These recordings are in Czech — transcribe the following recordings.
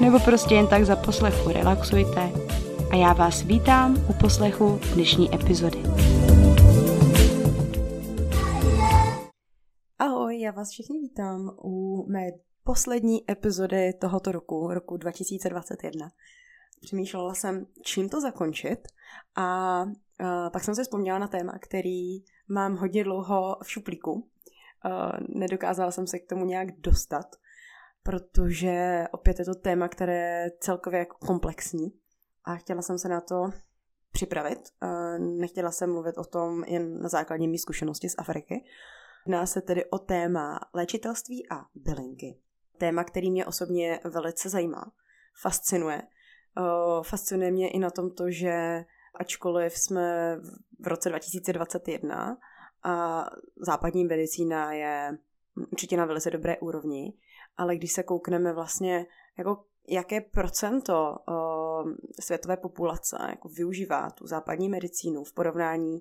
nebo prostě jen tak za poslechu relaxujte. A já vás vítám u poslechu dnešní epizody. Ahoj, já vás všichni vítám u mé poslední epizody tohoto roku, roku 2021. Přemýšlela jsem, čím to zakončit a uh, pak jsem se vzpomněla na téma, který mám hodně dlouho v šuplíku. Uh, nedokázala jsem se k tomu nějak dostat, protože opět je to téma, které je celkově jako komplexní a chtěla jsem se na to připravit. Uh, nechtěla jsem mluvit o tom jen na základě mý zkušenosti z Afriky. Jedná se tedy o téma léčitelství a bylinky téma, který mě osobně velice zajímá, fascinuje. Fascinuje mě i na tom to, že ačkoliv jsme v roce 2021 a západní medicína je určitě na velice dobré úrovni, ale když se koukneme vlastně, jako jaké procento světové populace jako využívá tu západní medicínu v porovnání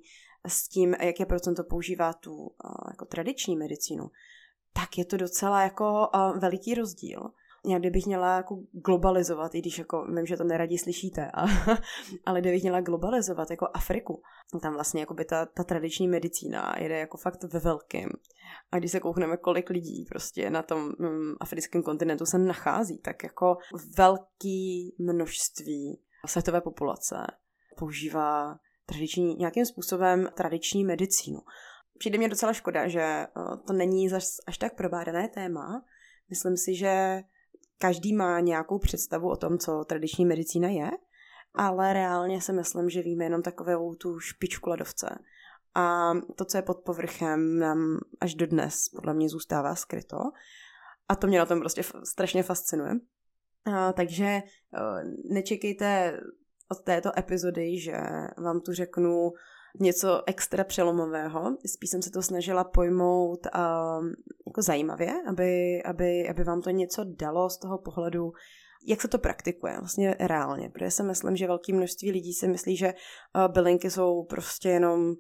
s tím, jaké procento používá tu jako tradiční medicínu, tak je to docela jako uh, veliký rozdíl. Já kdybych měla jako globalizovat, i když jako vím, že to neradí slyšíte, a, ale kdybych měla globalizovat jako Afriku, tam vlastně jako by ta, ta tradiční medicína jede jako fakt ve velkým. A když se koukneme, kolik lidí prostě na tom um, africkém kontinentu se nachází, tak jako velký množství světové populace používá tradiční, nějakým způsobem tradiční medicínu. Přijde mě docela škoda, že eh, to není až tak probádané téma. Myslím si, že každý má nějakou představu o tom, co tradiční medicína je, ale reálně si myslím, že víme jenom takovou tu špičku ledovce. A to, co je pod povrchem, nám až dodnes podle mě zůstává skryto. A to mě na tom prostě strašně fascinuje. A, takže uh, nečekejte od této epizody, že vám tu řeknu něco extra přelomového. Spíš jsem se to snažila pojmout uh, jako zajímavě, aby, aby, aby vám to něco dalo z toho pohledu, jak se to praktikuje vlastně reálně. Protože si myslím, že velké množství lidí si myslí, že uh, bylinky jsou prostě jenom uh,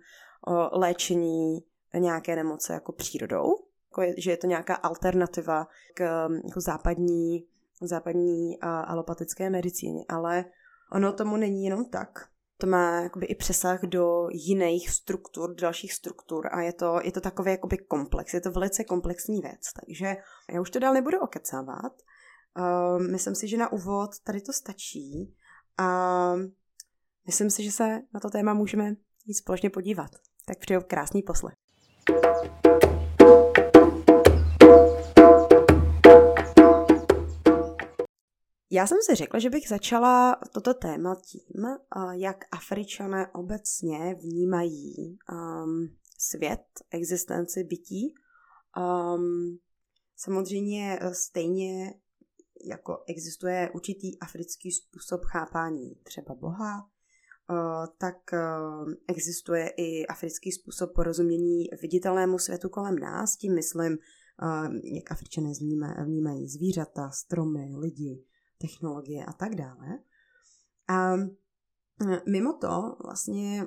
léčení nějaké nemoce jako přírodou, jako je, že je to nějaká alternativa k um, jako západní, západní uh, alopatické medicíně, ale ono tomu není jenom tak to má jakoby i přesah do jiných struktur, dalších struktur a je to, je to takový jakoby komplex, je to velice komplexní věc, takže já už to dál nebudu okecávat. Uh, myslím si, že na úvod tady to stačí a myslím si, že se na to téma můžeme jít společně podívat. Tak přeju krásný poslech. Já jsem si řekla, že bych začala toto téma tím, jak Afričané obecně vnímají um, svět, existenci bytí. Um, samozřejmě stejně jako existuje určitý africký způsob chápání třeba Boha, uh, tak uh, existuje i africký způsob porozumění viditelnému světu kolem nás. Tím myslím, uh, jak Afričané vnímají zvířata, stromy, lidi, technologie a tak dále. A mimo to vlastně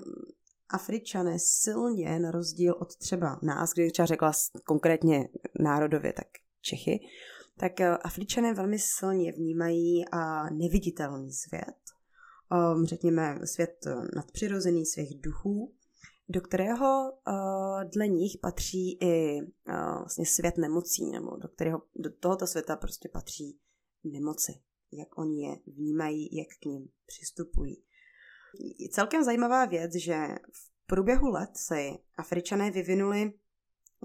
Afričané silně, na rozdíl od třeba nás, když třeba řekla konkrétně národově, tak Čechy, tak eh, Afričané velmi silně vnímají neviditelný svět, um, řekněme svět nadpřirozený, svět duchů, do kterého dle nich patří i vlastně svět nemocí, nebo do kterého do tohoto světa prostě patří nemoci jak oni je vnímají, jak k ním přistupují. Je celkem zajímavá věc, že v průběhu let si Afričané vyvinuli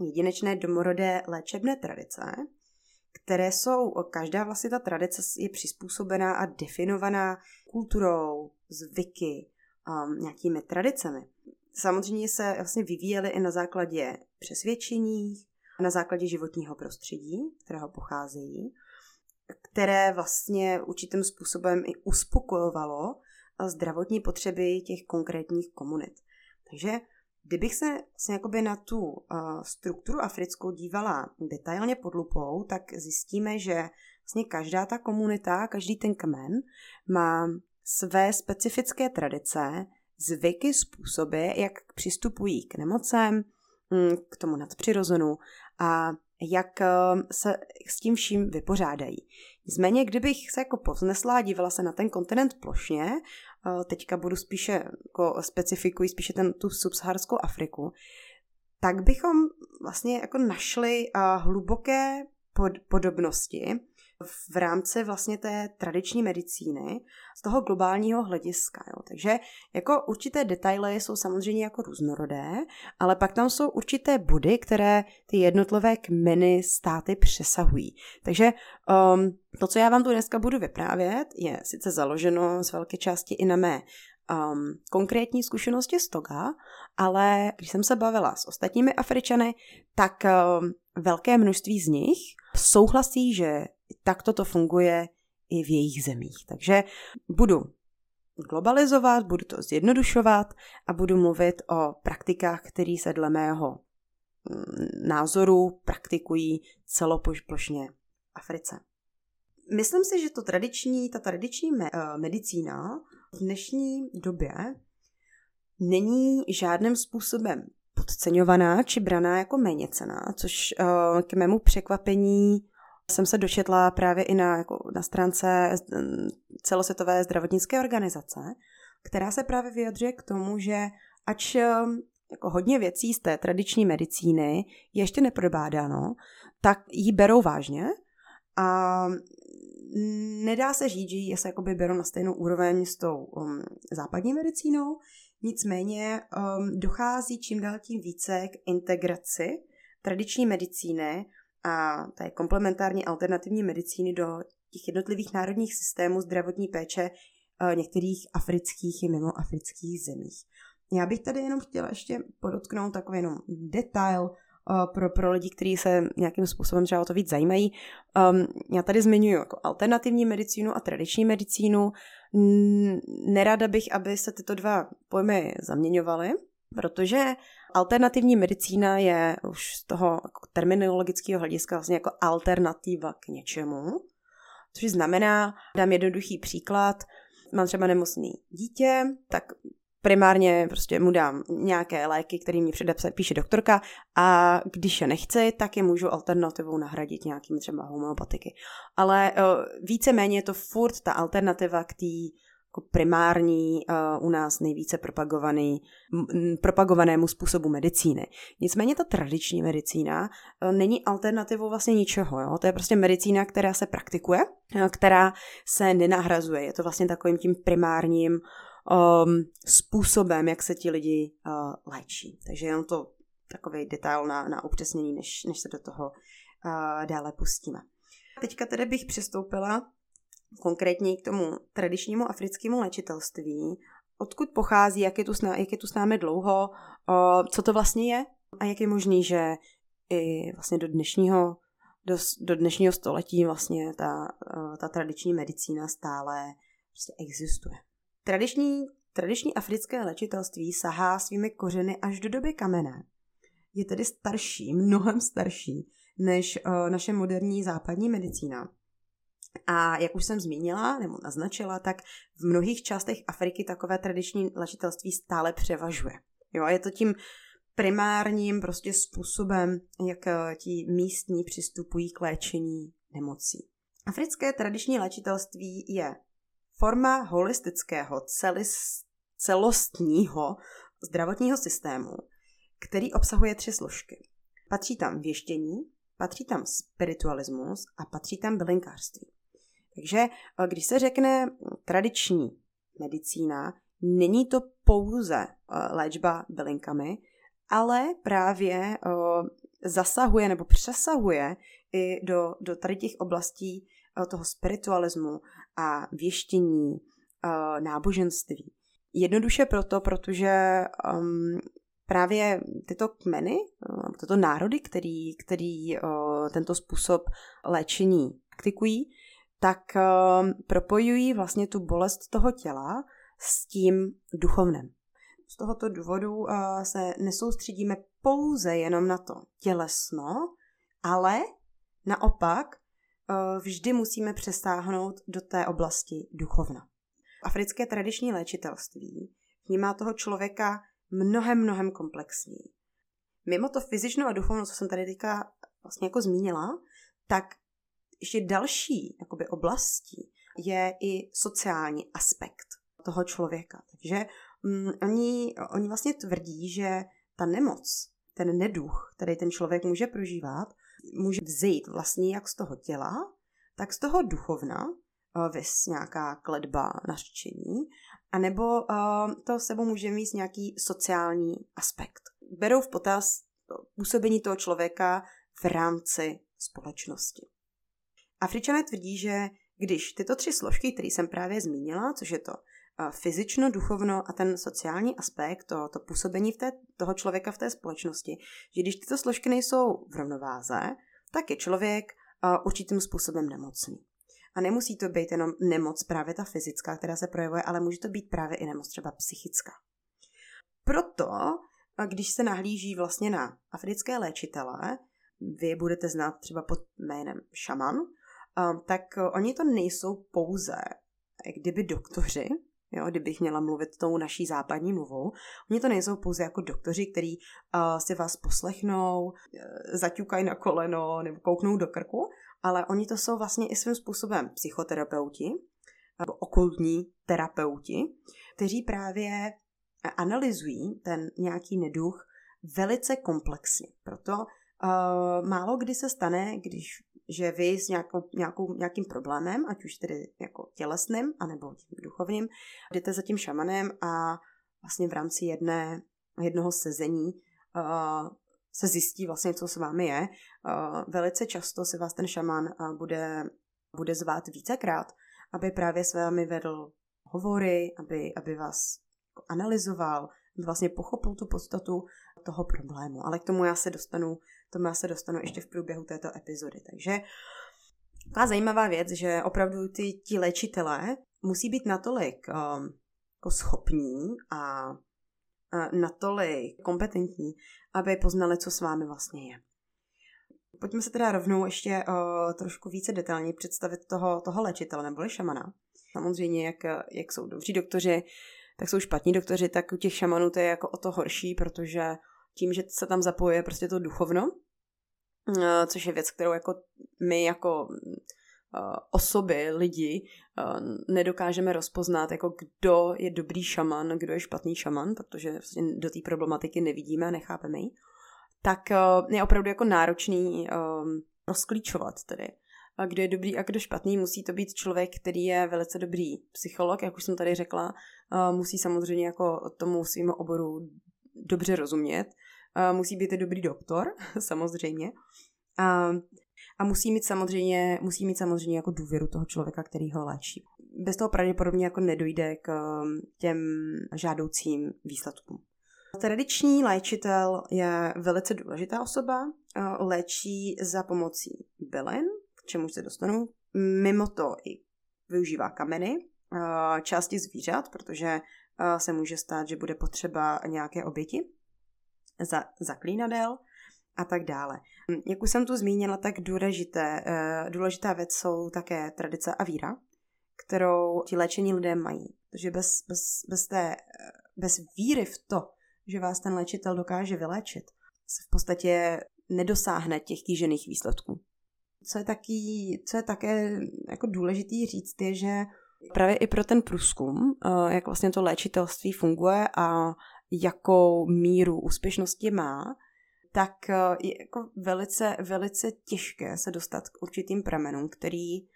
jedinečné domorodé léčebné tradice, které jsou, každá vlastně ta tradice je přizpůsobená a definovaná kulturou, zvyky, um, nějakými tradicemi. Samozřejmě se vlastně vyvíjely i na základě přesvědčení, na základě životního prostředí, kterého pocházejí, které vlastně určitým způsobem i uspokojovalo zdravotní potřeby těch konkrétních komunit. Takže kdybych se vlastně jakoby na tu uh, strukturu africkou dívala detailně pod lupou, tak zjistíme, že vlastně každá ta komunita, každý ten kmen má své specifické tradice, zvyky, způsoby, jak přistupují k nemocem, mm, k tomu nadpřirozenu a jak eh, se s tím vším vypořádají. Nicméně, kdybych se jako povznesla a dívala se na ten kontinent plošně, eh, teďka budu spíše, jako specifikuji spíše ten, tu subsaharskou Afriku, tak bychom vlastně jako našli eh, hluboké pod, podobnosti v rámci vlastně té tradiční medicíny z toho globálního hlediska. Jo. Takže jako určité detaily jsou samozřejmě jako různorodé, ale pak tam jsou určité body, které ty jednotlivé kmeny státy přesahují. Takže um, to, co já vám tu dneska budu vyprávět, je sice založeno z velké části i na mé um, konkrétní zkušenosti z Toga, ale když jsem se bavila s ostatními Afričany, tak um, velké množství z nich souhlasí, že takto to funguje i v jejich zemích. Takže budu globalizovat, budu to zjednodušovat a budu mluvit o praktikách, které se dle mého mm, názoru praktikují celoplošně v Africe. Myslím si, že to tradiční, ta tradiční eh, medicína v dnešní době není žádným způsobem podceňovaná či braná jako méněcená, což uh, k mému překvapení jsem se dočetla právě i na, jako na stránce celosvětové zdravotnické organizace, která se právě vyjadřuje k tomu, že ač jako hodně věcí z té tradiční medicíny je ještě neprobádáno, tak ji berou vážně a nedá se říct, že ji se jakoby berou na stejnou úroveň s tou um, západní medicínou, nicméně um, dochází čím dál tím více k integraci tradiční medicíny a té komplementární alternativní medicíny do těch jednotlivých národních systémů zdravotní péče eh, některých afrických i mimo afrických zemích. Já bych tady jenom chtěla ještě podotknout takový jenom detail eh, pro, pro lidi, kteří se nějakým způsobem třeba o to víc zajímají. Um, já tady zmiňuji jako alternativní medicínu a tradiční medicínu. Nerada bych, aby se tyto dva pojmy zaměňovaly, protože alternativní medicína je už z toho terminologického hlediska vlastně jako alternativa k něčemu, což znamená, dám jednoduchý příklad, mám třeba nemocný dítě, tak primárně prostě mu dám nějaké léky, které mi předepse, píše doktorka a když je nechci, tak je můžu alternativou nahradit nějakým třeba homeopatiky. Ale uh, víceméně je to furt ta alternativa k té jako primární uh, u nás nejvíce propagovaný, propagovanému způsobu medicíny. Nicméně ta tradiční medicína uh, není alternativou vlastně ničeho. Jo? To je prostě medicína, která se praktikuje, uh, která se nenahrazuje. Je to vlastně takovým tím primárním um, způsobem, jak se ti lidi uh, léčí. Takže jenom to takový detail na, na upřesnění, než, než se do toho uh, dále pustíme. Teďka tedy bych přistoupila konkrétně k tomu tradičnímu africkému léčitelství, odkud pochází, jak je tu s, námi, jak je tu s námi dlouho, o, co to vlastně je a jak je možný, že i vlastně do dnešního, do, do dnešního století vlastně ta, ta tradiční medicína stále prostě existuje. Tradiční, tradiční africké léčitelství sahá svými kořeny až do doby kamenné. Je tedy starší, mnohem starší než naše moderní západní medicína. A jak už jsem zmínila nebo naznačila, tak v mnohých částech Afriky takové tradiční léčitelství stále převažuje. Jo, je to tím primárním prostě způsobem, jak eh, ti místní přistupují k léčení nemocí. Africké tradiční léčitelství je forma holistického, celis, celostního zdravotního systému, který obsahuje tři složky. Patří tam věštění, patří tam spiritualismus a patří tam bylinkářství. Takže eh, když se řekne tradiční medicína, není to pouze eh, léčba bylinkami, ale právě zasahuje nebo přesahuje i do, do tady těch oblastí toho spiritualismu a věštění, náboženství. Jednoduše proto, protože um, právě tyto kmeny, tyto národy, který, který uh, tento způsob léčení praktikují, tak uh, propojují vlastně tu bolest toho těla s tím duchovnem. Z tohoto důvodu uh, se nesoustředíme pouze jenom na to tělesno, ale naopak uh, vždy musíme přestáhnout do té oblasti duchovna. Africké tradiční léčitelství vnímá toho člověka mnohem, mnohem komplexněji. Mimo to fyzično a duchovno, co jsem tady teďka vlastně jako zmínila, tak ještě další jakoby, oblastí je i sociální aspekt toho člověka. Takže mm, oni, oni vlastně tvrdí, že ta nemoc, ten neduch, který ten člověk může prožívat, může vzít vlastně jak z toho těla, tak z toho duchovna, vys nějaká kledba, nařčení, anebo uh, to sebou může mít nějaký sociální aspekt. Berou v potaz působení toho člověka v rámci společnosti. Afričané tvrdí, že když tyto tři složky, které jsem právě zmínila, což je to fyzično, duchovno a ten sociální aspekt, to, to působení v té, toho člověka v té společnosti, že když tyto složky nejsou v rovnováze, tak je člověk určitým způsobem nemocný. A nemusí to být jenom nemoc právě ta fyzická, která se projevuje, ale může to být právě i nemoc třeba psychická. Proto, když se nahlíží vlastně na africké léčitele, vy budete znát třeba pod jménem šaman, tak oni to nejsou pouze kdyby doktoři, jo, kdybych měla mluvit tou naší západní mluvou, oni to nejsou pouze jako doktoři, který uh, si vás poslechnou, uh, zaťukají na koleno nebo kouknou do krku, ale oni to jsou vlastně i svým způsobem psychoterapeuti, nebo okultní terapeuti, kteří právě analyzují ten nějaký neduch velice komplexně. Proto uh, málo kdy se stane, když že vy s nějakou, nějakou, nějakým problémem, ať už tedy jako tělesným, anebo tím duchovním, jdete za tím šamanem a vlastně v rámci jedné, jednoho sezení uh, se zjistí vlastně, co s vámi je. Uh, velice často se vás ten šaman uh, bude, bude zvát vícekrát, aby právě s vámi vedl hovory, aby, aby vás analyzoval, aby vlastně pochopil tu podstatu toho problému. Ale k tomu já se dostanu, tomu já se dostanu ještě v průběhu této epizody. Takže ta zajímavá věc, že opravdu ty ti léčitelé musí být natolik um, jako schopní a natolik kompetentní, aby poznali, co s vámi vlastně je. Pojďme se teda rovnou ještě uh, trošku více detailně představit toho, toho léčitele nebo šamana. Samozřejmě, jak, jak jsou dobří doktoři, tak jsou špatní doktoři, tak u těch šamanů to je jako o to horší, protože tím, že se tam zapojuje prostě to duchovno, uh, což je věc, kterou jako my jako uh, osoby, lidi, uh, nedokážeme rozpoznat, jako kdo je dobrý šaman, kdo je špatný šaman, protože vlastně do té problematiky nevidíme a nechápeme ji, tak je opravdu jako náročný rozklíčovat tedy. Kdo je dobrý a kdo špatný, musí to být člověk, který je velice dobrý psycholog, jak už jsem tady řekla, musí samozřejmě jako tomu svým oboru dobře rozumět, musí být dobrý doktor, samozřejmě, uh, a musí mít samozřejmě, musí mít samozřejmě jako důvěru toho člověka, který ho léčí. Bez toho pravděpodobně jako nedojde k um, těm žádoucím výsledkům. Tradiční léčitel je velice důležitá osoba, léčí za pomocí bylin, k čemu se dostanu. Mimo to i využívá kameny, části zvířat, protože se může stát, že bude potřeba nějaké oběti za zaklínadel a tak dále. Jak už jsem tu zmínila, tak důležité, eh, důležitá věc jsou také tradice a víra, kterou ti léčení lidé mají. Takže bez, bez, bez, té, eh, bez víry v to, že vás ten léčitel dokáže vyléčit, se v podstatě nedosáhne těch kýžených výsledků. Co je, taky, co je také jako důležitý říct, je, že právě i pro ten průzkum, eh, jak vlastně to léčitelství funguje a jakou míru úspěšnosti má, tak eh, je jako velice, velice těžké se dostat k určitým pramenům, který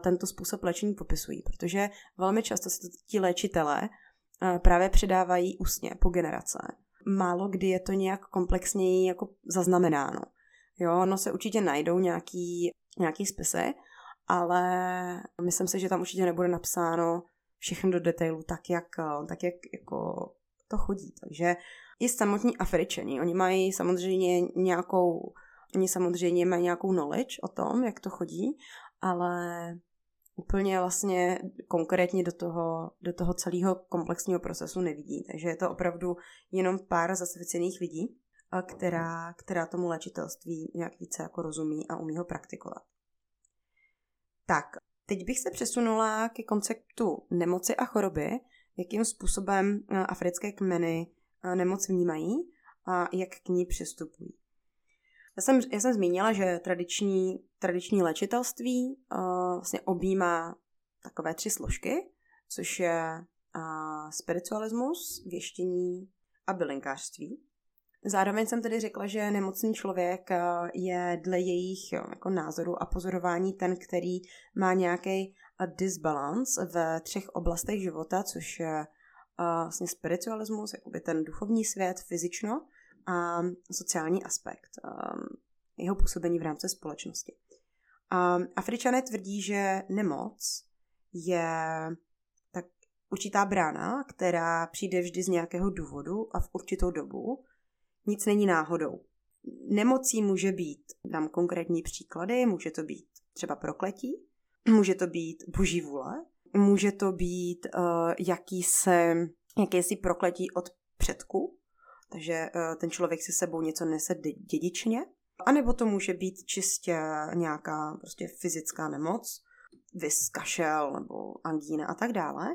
tento způsob léčení popisují, protože velmi často se to ti léčitelé právě předávají ústně po generace. Málo kdy je to nějak komplexněji jako zaznamenáno. Jo, ono se určitě najdou nějaký, nějaký spisy, ale myslím si, že tam určitě nebude napsáno všechno do detailu tak, jak, tak jak jako to chodí. Takže i samotní Afričani, oni mají samozřejmě nějakou, oni samozřejmě mají nějakou knowledge o tom, jak to chodí, ale úplně vlastně konkrétně do toho, do toho celého komplexního procesu nevidí. Takže je to opravdu jenom pár zasvěcených lidí, která, která tomu léčitelství nějak více jako rozumí a umí ho praktikovat. Tak, teď bych se přesunula ke konceptu nemoci a choroby, jakým způsobem africké kmeny nemoc vnímají a jak k ní přistupují. Já jsem, já jsem zmínila, že tradiční, tradiční léčitelství uh, vlastně objímá takové tři složky, což je uh, spiritualismus, věštění a bylinkářství. Zároveň jsem tedy řekla, že nemocný člověk je dle jejich jo, jako názoru a pozorování ten, který má nějaký disbalance v třech oblastech života, což je vlastně spiritualismus, jakoby ten duchovní svět, fyzično a sociální aspekt jeho působení v rámci společnosti. Afričané tvrdí, že nemoc je tak určitá brána, která přijde vždy z nějakého důvodu a v určitou dobu. Nic není náhodou. Nemocí může být, dám konkrétní příklady, může to být třeba prokletí, může to být boží vůle, může to být uh, jakýsi, jakýsi prokletí od předku, takže uh, ten člověk si sebou něco nese dědičně, a nebo to může být čistě nějaká prostě fyzická nemoc, vys kašel nebo angína a tak dále.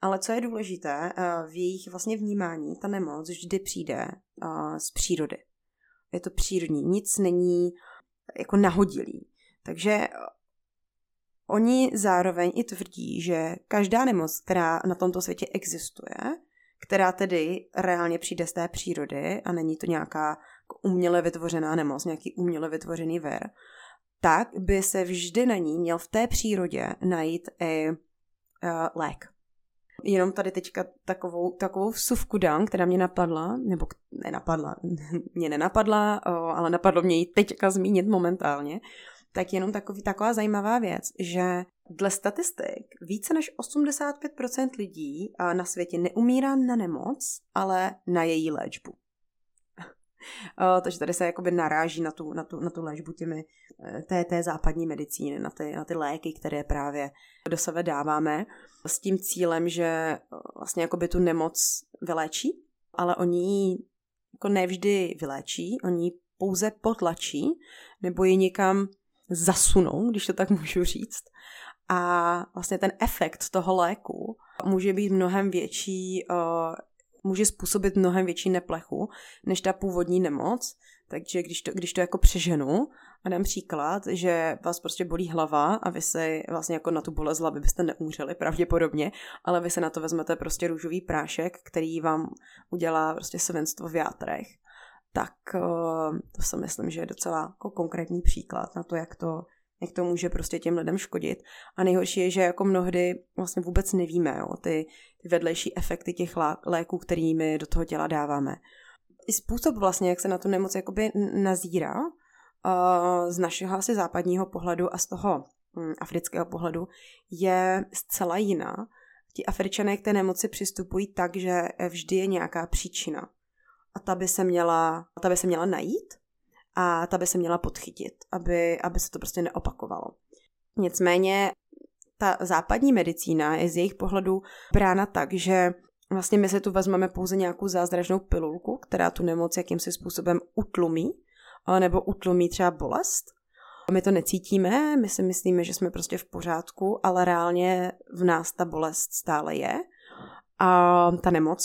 Ale co je důležité, uh, v jejich vlastně vnímání ta nemoc vždy přijde z přírody. Je to přírodní, nic není jako nahodilý. Takže Oni zároveň i tvrdí, že každá nemoc, která na tomto světě existuje, která tedy reálně přijde z té přírody a není to nějaká uměle vytvořená nemoc, nějaký uměle vytvořený ver, tak by se vždy na ní měl v té přírodě najít i uh, lék. Jenom tady teďka takovou, takovou vsuvku dám, která mě napadla, nebo nenapadla, mě nenapadla, ale napadlo mě ji teďka zmínit momentálně tak jenom takový, taková zajímavá věc, že dle statistik více než 85% lidí na světě neumírá na nemoc, ale na její léčbu. Takže tady se jakoby naráží na tu, na tu, na tu léčbu těmi e, té, té západní medicíny, na ty, na ty léky, které právě do sebe dáváme, s tím cílem, že e, vlastně jakoby tu nemoc vyléčí, ale oni ji jako nevždy vyléčí, oni ji pouze potlačí, nebo ji někam zasunou, když to tak můžu říct. A vlastně ten efekt toho léku může být mnohem větší, uh, může způsobit mnohem větší neplechu než ta původní nemoc. Takže když to, když to jako přeženu a dám příklad, že vás prostě bolí hlava a vy se vlastně jako na tu bolest hlavy byste neumřeli pravděpodobně, ale vy se na to vezmete prostě růžový prášek, který vám udělá prostě svenstvo v játrech tak eh, to si myslím, že je docela jako konkrétní příklad na to, jak to, jak to může prostě těm lidem škodit. A nejhorší je, že jako mnohdy vlastně vůbec nevíme jo, ty, ty vedlejší efekty těch léků, kterými do toho těla dáváme. I způsob vlastně, jak se na tu nemoc jakoby nazírá uh, z našeho asi západního pohledu a z toho um, afrického pohledu je zcela jiná. Ti Afričané k té nemoci přistupují tak, že vždy je nějaká příčina a ta by se měla, ta by se měla najít a ta by se měla podchytit, aby, aby se to prostě neopakovalo. Nicméně ta západní medicína je z jejich pohledu brána tak, že vlastně my se tu vezmeme pouze nějakou zázračnou pilulku, která tu nemoc jakýmsi způsobem utlumí, nebo utlumí třeba bolest. My to necítíme, my si myslíme, že jsme prostě v pořádku, ale reálně v nás ta bolest stále je a ta nemoc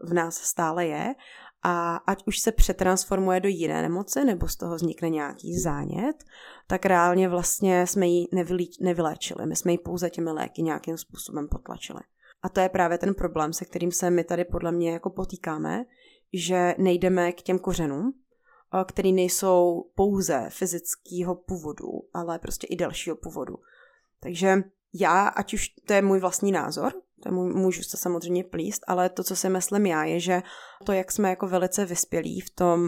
v nás stále je a ať už se přetransformuje do jiné nemoci nebo z toho vznikne nějaký zánět, tak reálně vlastně jsme ji nevyléčili. My jsme ji pouze těmi léky nějakým způsobem potlačili. A to je právě ten problém, se kterým se my tady podle mě jako potýkáme, že nejdeme k těm kořenům, který nejsou pouze fyzického původu, ale prostě i dalšího původu. Takže já, ať už to je můj vlastní názor, to je můžu se samozřejmě plíst, ale to, co si myslím já, je, že to, jak jsme jako velice vyspělí v tom,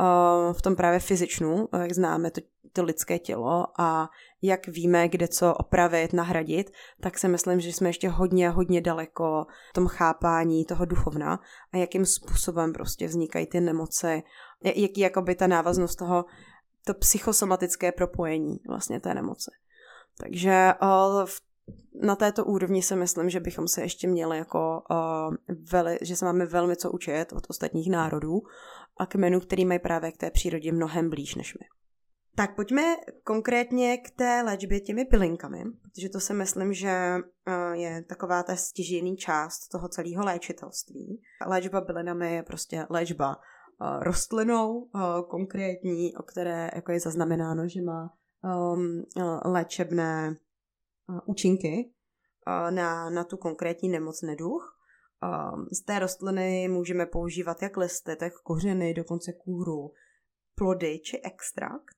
uh, v tom právě fyzičnu, jak známe to, to lidské tělo a jak víme, kde co opravit, nahradit, tak si myslím, že jsme ještě hodně, hodně daleko v tom chápání toho duchovna a jakým způsobem prostě vznikají ty nemoci, jaký jakoby ta návaznost toho, to psychosomatické propojení vlastně té nemoci. Takže uh, na této úrovni si myslím, že bychom se ještě měli jako uh, veli, že se máme velmi co učit od ostatních národů a kmenů, který mají právě k té přírodě mnohem blíž než my. Tak pojďme konkrétně k té léčbě těmi bylinkami, protože to si myslím, že uh, je taková ta stěžejný část toho celého léčitelství. Léčba bylinami je prostě léčba uh, rostlinou uh, konkrétní, o které jako je zaznamenáno, že má um, léčebné uh, účinky uh, na, na tu konkrétní nemoc neduch. Um, z té rostliny můžeme používat jak listy, tak kořeny, dokonce kůru, plody či extrakt.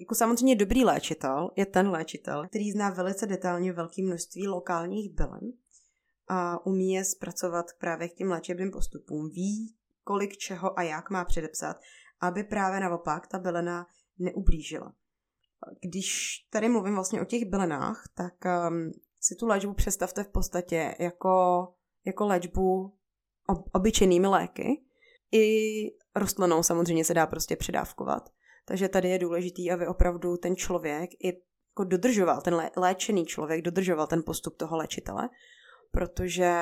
Jako samozřejmě dobrý léčitel je ten léčitel, který zná velice detailně velké množství lokálních bylin a umí je zpracovat právě k těm léčebným postupům. Ví, kolik čeho a jak má předepsat, aby právě naopak ta bylina neublížila. Když tady mluvím vlastně o těch bylinách, tak um, si tu léčbu představte v podstatě jako, jako léčbu ob, obyčejnými léky. I rostlinou samozřejmě se dá prostě předávkovat. Takže tady je důležitý, aby opravdu ten člověk i jako dodržoval, ten léčený člověk dodržoval ten postup toho léčitele, protože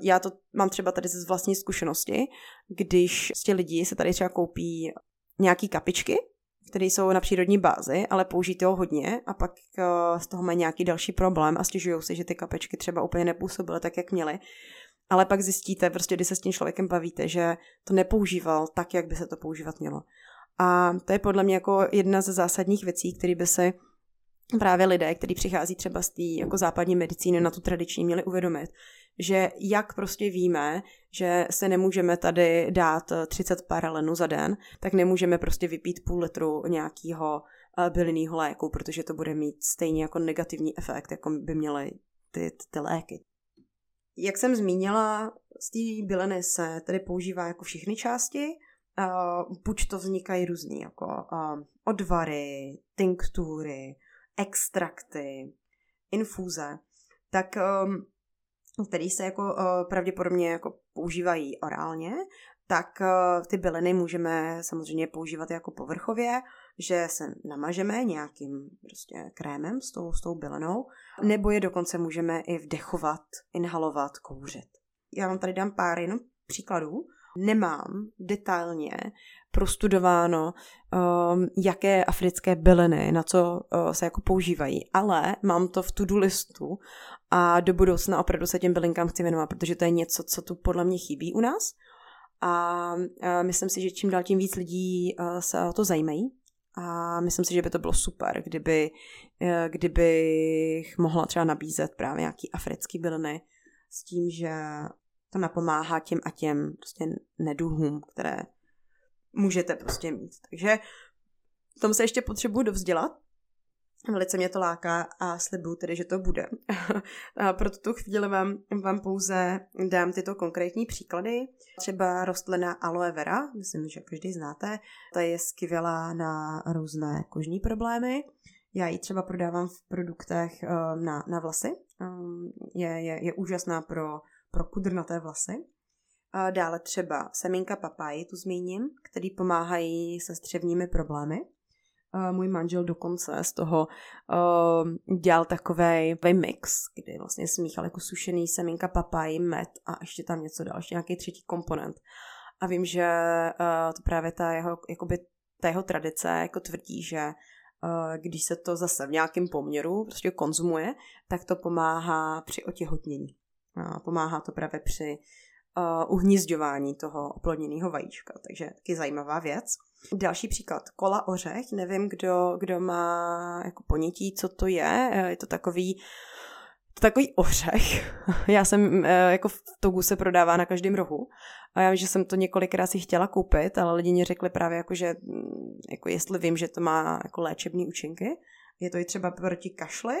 já to mám třeba tady ze vlastní zkušenosti, když z těch lidí se tady třeba koupí nějaký kapičky, které jsou na přírodní bázi, ale použijí toho hodně a pak uh, z toho mají nějaký další problém a stěžují si, že ty kapečky třeba úplně nepůsobily tak, jak měly. Ale pak zjistíte, prostě když se s tím člověkem bavíte, že to nepoužíval tak, jak by se to používat mělo. A to je podle mě jako jedna ze zásadních věcí, které by se právě lidé, kteří přichází třeba z té jako západní medicíny na tu tradiční, měli uvědomit, že jak prostě víme, že se nemůžeme tady dát 30 paralenů za den, tak nemůžeme prostě vypít půl litru nějakého eh, bylinného léku, protože to bude mít stejně jako negativní efekt, jako by měly ty, ty, léky. Jak jsem zmínila, z té byliny se tedy používá jako všechny části, uh, buď to vznikají různý jako uh, odvary, tinktury, extrakty, infuze, tak um, který se jako uh, pravděpodobně jako používají orálně, tak uh, ty byliny můžeme samozřejmě používat jako povrchově, že se namažeme nějakým prostě krémem s tou, s tou bylinou, nebo je dokonce můžeme i vdechovat, inhalovat, kouřit. Já vám tady dám pár jenom příkladů nemám detailně prostudováno, um, jaké africké byliny, na co uh, se jako používají, ale mám to v to-do listu a do budoucna opravdu se těm bylinkám chci věnovat, protože to je něco, co tu podle mě chybí u nás. A uh, myslím si, že čím dál tím víc lidí uh, se o to zajímají. A myslím si, že by to bylo super, kdyby, kdybych mohla třeba nabízet právě nějaký africký byliny s tím, že to napomáhá těm a těm prostě neduhům, které můžete prostě mít. Takže v tom se ještě potřebuji dovzdělat. Velice mě to láká a slibuju tedy, že to bude. a pro tuto chvíli vám, vám pouze dám tyto konkrétní příklady. Třeba rostlina aloe vera, myslím, že každý znáte. Ta je skvělá na různé kožní problémy. Já ji třeba prodávám v produktech eh, na, na vlasy. Eh, je, je, je úžasná pro pro kudrnaté vlasy. Dále třeba semínka papaji, tu zmíním, který pomáhají se střevními problémy. Můj manžel dokonce z toho dělal takový mix, kdy vlastně smíchal jako sušený semínka papaji, med a ještě tam něco další, nějaký třetí komponent. A vím, že to právě ta jeho, jakoby, ta jeho tradice jako tvrdí, že když se to zase v nějakém poměru prostě konzumuje, tak to pomáhá při otěhotnění. Pomáhá to právě při uh, uhnízďování toho oplodněného vajíčka, takže taky zajímavá věc. Další příklad, kola ořech, nevím, kdo, kdo má jako ponětí, co to je, eh, je to takový to takový ořech. Já jsem, eh, jako v Togu se prodává na každém rohu a já vím, že jsem to několikrát si chtěla koupit, ale lidi mi řekli právě jako, že mm, jako jestli vím, že to má jako léčebné účinky, je to i třeba proti kašli,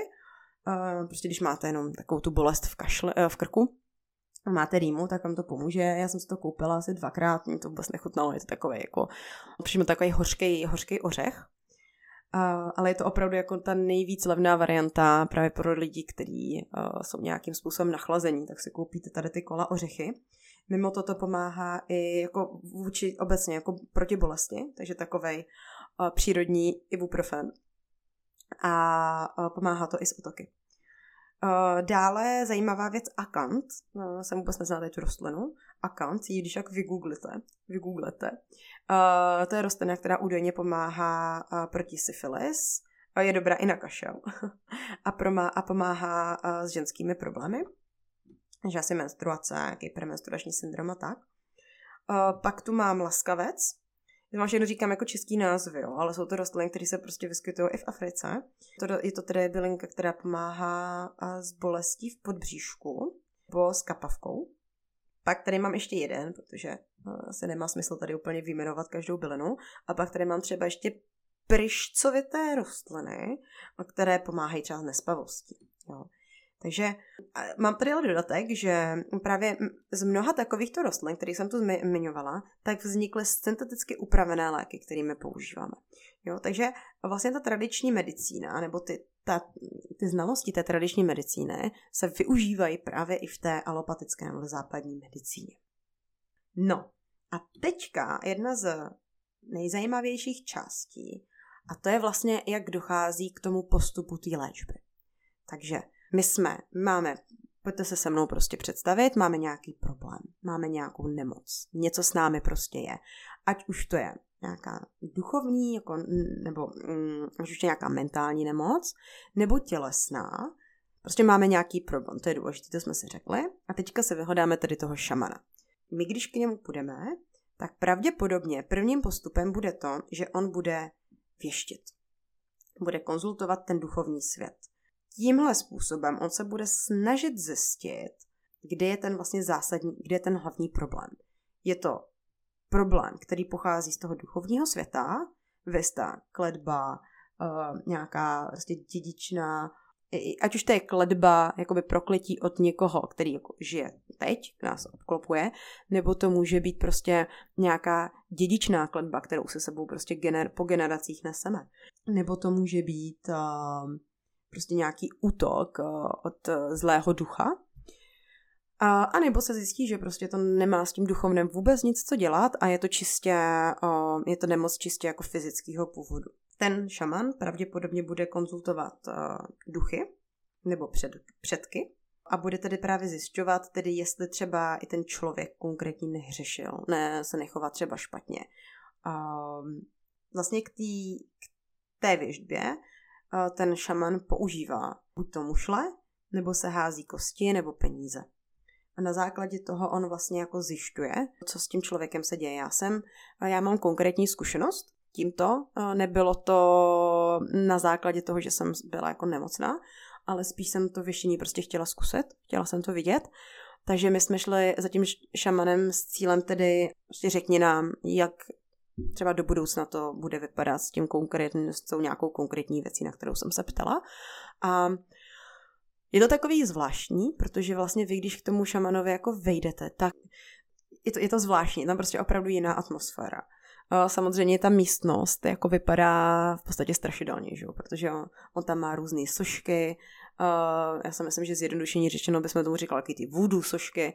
Uh, prostě když máte jenom takovou tu bolest v, kašle, uh, v krku, máte rýmu, tak vám to pomůže. Já jsem si to koupila asi dvakrát, mě to vůbec nechutnalo, je to takový jako, přímo takový hořký, hořký ořech. Uh, ale je to opravdu jako ta nejvíc levná varianta právě pro lidi, kteří uh, jsou nějakým způsobem nachlazení, tak si koupíte tady ty kola ořechy. Mimo to to pomáhá i jako vůči obecně jako proti bolesti, takže takovej uh, přírodní ibuprofen. A pomáhá to i s otoky. Uh, dále zajímavá věc akant. Uh, jsem vůbec neznáte tu rostlinu. Akant, ji když jak vygooglete. vygooglete. To je rostlina, která údajně pomáhá proti syfilis. Je dobrá i na kašel. a, promá, a pomáhá s ženskými problémy. Že asi menstruace, hypermenstruační syndrom a tak. Pak tu mám laskavec, vám všechno říkám jako český názvy, jo, ale jsou to rostliny, které se prostě vyskytují i v Africe. To, je to tedy bylinka, která pomáhá s bolestí v podbříšku nebo s kapavkou. Pak tady mám ještě jeden, protože se nemá smysl tady úplně vyjmenovat každou bylinu. A pak tady mám třeba ještě pryšcovité rostliny, které pomáhají třeba s nespavostí. Jo. Takže mám tady ale dodatek, že právě z mnoha takovýchto rostlin, které jsem tu zmiňovala, tak vznikly synteticky upravené léky, kterými používáme. Jo, takže vlastně ta tradiční medicína, nebo ty, ta, ty znalosti té tradiční medicíny se využívají právě i v té alopatické nebo západní medicíně. No a teďka jedna z nejzajímavějších částí, a to je vlastně, jak dochází k tomu postupu té léčby. Takže my jsme, máme, pojďte se se mnou prostě představit, máme nějaký problém, máme nějakou nemoc, něco s námi prostě je. Ať už to je nějaká duchovní, jako, nebo mm, už je nějaká mentální nemoc, nebo tělesná, prostě máme nějaký problém, to je důležité, to jsme si řekli. A teďka se vyhledáme tedy toho šamana. My, když k němu půjdeme, tak pravděpodobně prvním postupem bude to, že on bude věštit. Bude konzultovat ten duchovní svět tímhle způsobem on se bude snažit zjistit, kde je ten vlastně zásadní, kde je ten hlavní problém. Je to problém, který pochází z toho duchovního světa, vesta, kledba, uh, nějaká vlastně dědičná, ať už to je kledba, jakoby prokletí od někoho, který jako žije teď, nás obklopuje, nebo to může být prostě nějaká dědičná kledba, kterou se sebou prostě gener- po generacích neseme. Nebo to může být uh, prostě nějaký útok eh, od eh, zlého ducha. A, a nebo se zjistí, že prostě to nemá s tím duchovnem vůbec nic co dělat a je to čistě, eh, je to nemoc čistě jako fyzického původu. Ten šaman pravděpodobně bude konzultovat duchy nebo před, předky a bude tedy právě zjišťovat, tedy jestli třeba i ten člověk konkrétní nehřešil, ne se nechovat třeba špatně. A vlastně k, tý, k té věžbě ten šaman používá buď to mušle, nebo se hází kosti, nebo peníze. A na základě toho on vlastně jako zjišťuje, co s tím člověkem se děje. Já jsem, já mám konkrétní zkušenost tímto. Nebylo to na základě toho, že jsem byla jako nemocná, ale spíš jsem to věštění prostě chtěla zkusit, chtěla jsem to vidět. Takže my jsme šli za tím šamanem s cílem tedy, prostě řekni nám, jak třeba do budoucna to bude vypadat s tím konkrétním, s tou nějakou konkrétní věcí, na kterou jsem se ptala. A je to takový zvláštní, protože vlastně vy, když k tomu šamanovi jako vejdete, tak je to, je to zvláštní, je tam prostě opravdu jiná atmosféra. Samozřejmě ta místnost jako vypadá v podstatě strašidelně, že? protože on, on tam má různé sošky, Uh, já si myslím, že zjednodušení řečeno bychom tomu říkali ty voodoo sošky.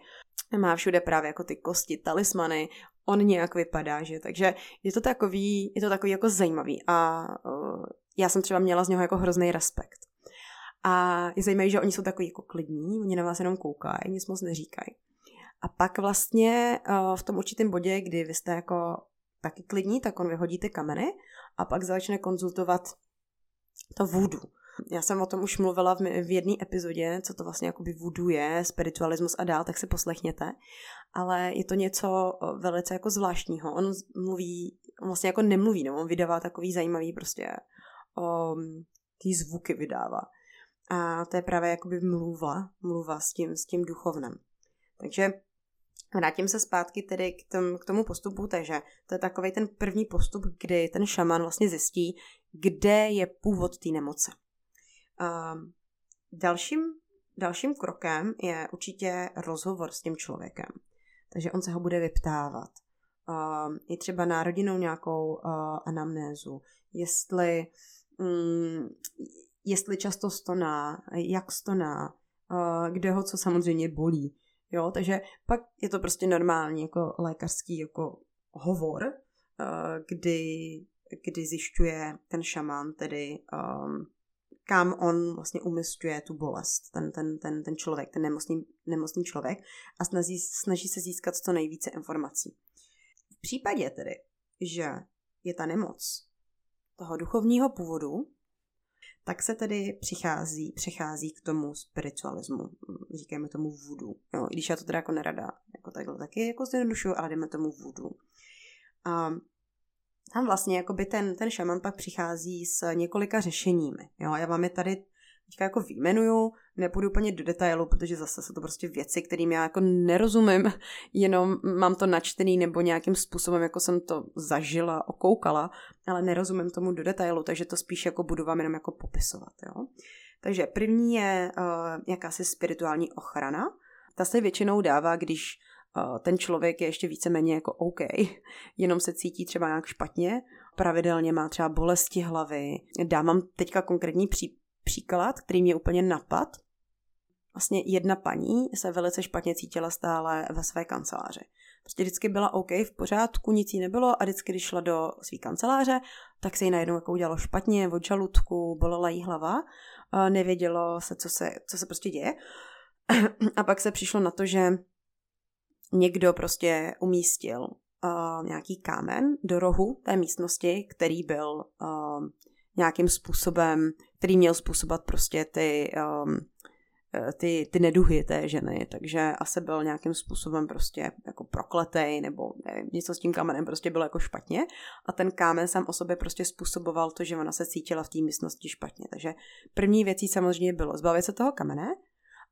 Má všude právě jako ty kosti, talismany, on nějak vypadá, že? Takže je to takový, je to takový jako zajímavý a uh, já jsem třeba měla z něho jako hrozný respekt. A je zajímavé, že oni jsou takový jako klidní, oni na vás jenom koukají, nic moc neříkají. A pak vlastně uh, v tom určitém bodě, kdy vy jste jako taky klidní, tak on vyhodí ty kameny a pak začne konzultovat to voodoo. Já jsem o tom už mluvila v, v jedné epizodě, co to vlastně jakoby voodoo je, spiritualismus a dál, tak si poslechněte. Ale je to něco velice jako zvláštního. On mluví, on vlastně jako nemluví, no, on vydává takový zajímavý prostě um, ty zvuky vydává. A to je právě jakoby mluva, mluva s tím, s tím duchovnem. Takže Vrátím se zpátky tedy k, tom, k tomu postupu, takže to je takový ten první postup, kdy ten šaman vlastně zjistí, kde je původ té nemoce. A dalším, dalším krokem je určitě rozhovor s tím člověkem. Takže on se ho bude vyptávat. Je třeba na rodinnou nějakou uh, anamnézu. Jestli, um, jestli často stoná, jak stoná, uh, kde ho co samozřejmě bolí. Jo, takže pak je to prostě normální jako lékařský jako hovor, uh, kdy, kdy zjišťuje ten šaman tedy um, kam on vlastně umistuje tu bolest, ten, ten, ten, ten člověk, ten nemocný, nemocný člověk a snaží, snaží se získat co nejvíce informací. V případě tedy, že je ta nemoc toho duchovního původu, tak se tedy přichází, přechází k tomu spiritualismu. Říkáme tomu voodoo. Jo, když já to teda jako nerada jako takhle taky jako zjednodušuju, ale jdeme tomu voodoo. A tam vlastně jakoby ten, ten šaman pak přichází s několika řešeními. Jo, já vám je tady teďka jako výjmenuju, nepůjdu úplně do detailu, protože zase jsou to prostě věci, kterým já jako nerozumím, jenom mám to načtený nebo nějakým způsobem, jako jsem to zažila, okoukala, ale nerozumím tomu do detailu, takže to spíš jako budu vám jenom jako popisovat. Jo? Takže první je uh, jakási spirituální ochrana. Ta se většinou dává, když ten člověk je ještě víceméně jako OK, jenom se cítí třeba nějak špatně, pravidelně má třeba bolesti hlavy. Dám vám teďka konkrétní pří, příklad, který mě úplně napad. Vlastně jedna paní se velice špatně cítila stále ve své kanceláři. Prostě vždycky byla OK, v pořádku, nic jí nebylo a vždycky, když šla do své kanceláře, tak se jí najednou jako udělalo špatně, od žaludku, bolela jí hlava, nevědělo se, co se, co se prostě děje. A pak se přišlo na to, že někdo prostě umístil uh, nějaký kámen do rohu té místnosti, který byl uh, nějakým způsobem, který měl způsobat prostě ty, um, ty, ty neduhy té ženy, takže asi byl nějakým způsobem prostě jako prokletej, nebo nevím, něco s tím kamenem prostě bylo jako špatně a ten kámen sám o sobě prostě způsoboval to, že ona se cítila v té místnosti špatně. Takže první věcí samozřejmě bylo zbavit se toho kamene,